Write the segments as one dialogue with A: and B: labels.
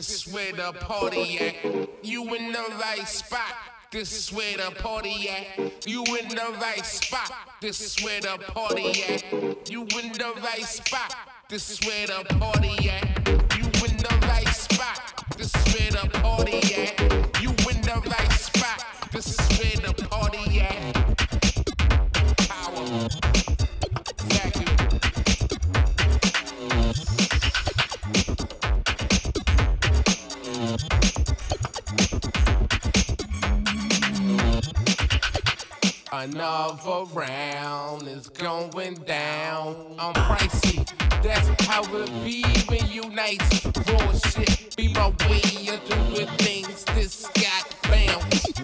A: This where the party at. You in the right spot. This where the party at. You in the right spot. This where the party at. You in the right spot. This where the party at. You in the right spot. This where the party at. another round is going down. I'm pricey, that's how it be when you nice. Bullshit be my way of doing things. This got bounce.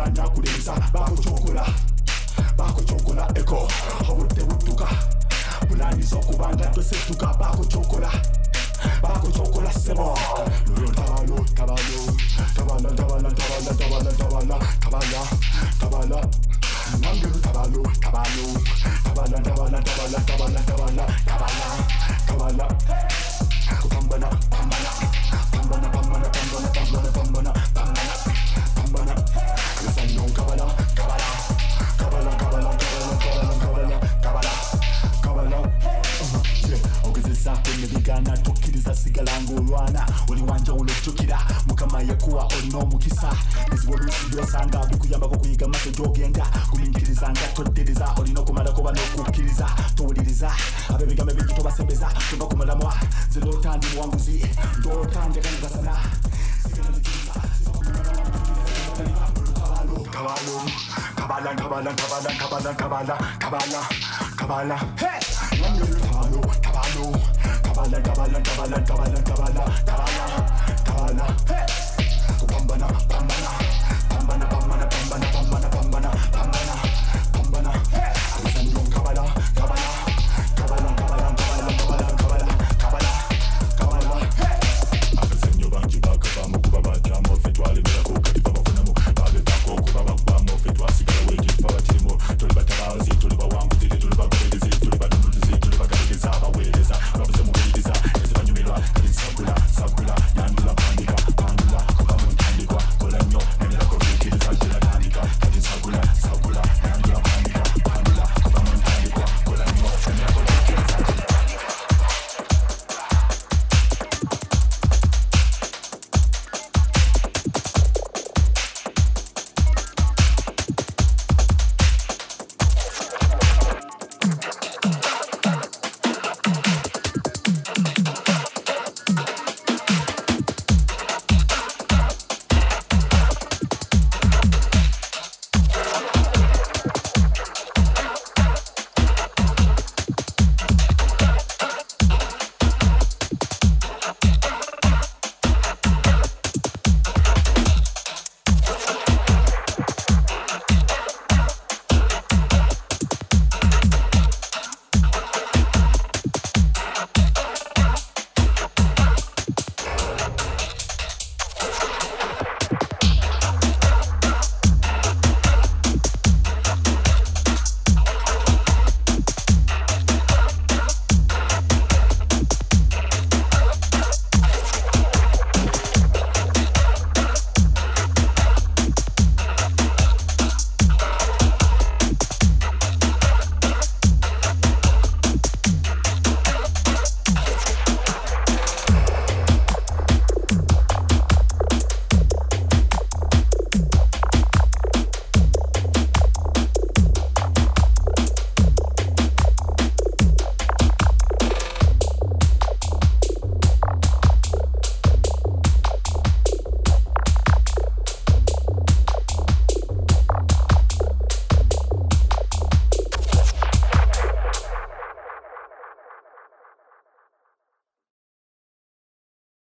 B: kulisa ndakulisa bakuchokola bakuchokola eko obudde budduka bunaniza okubanga twesedduka bakuchokola bakuchokola sebo luyo ntabalo ntabalo ntabala ntabala ntabala ntabala ntabala ntabala ntabala nange lutabalo ntabalo ntabala ntabala ntabala ntabala ntabala ntabala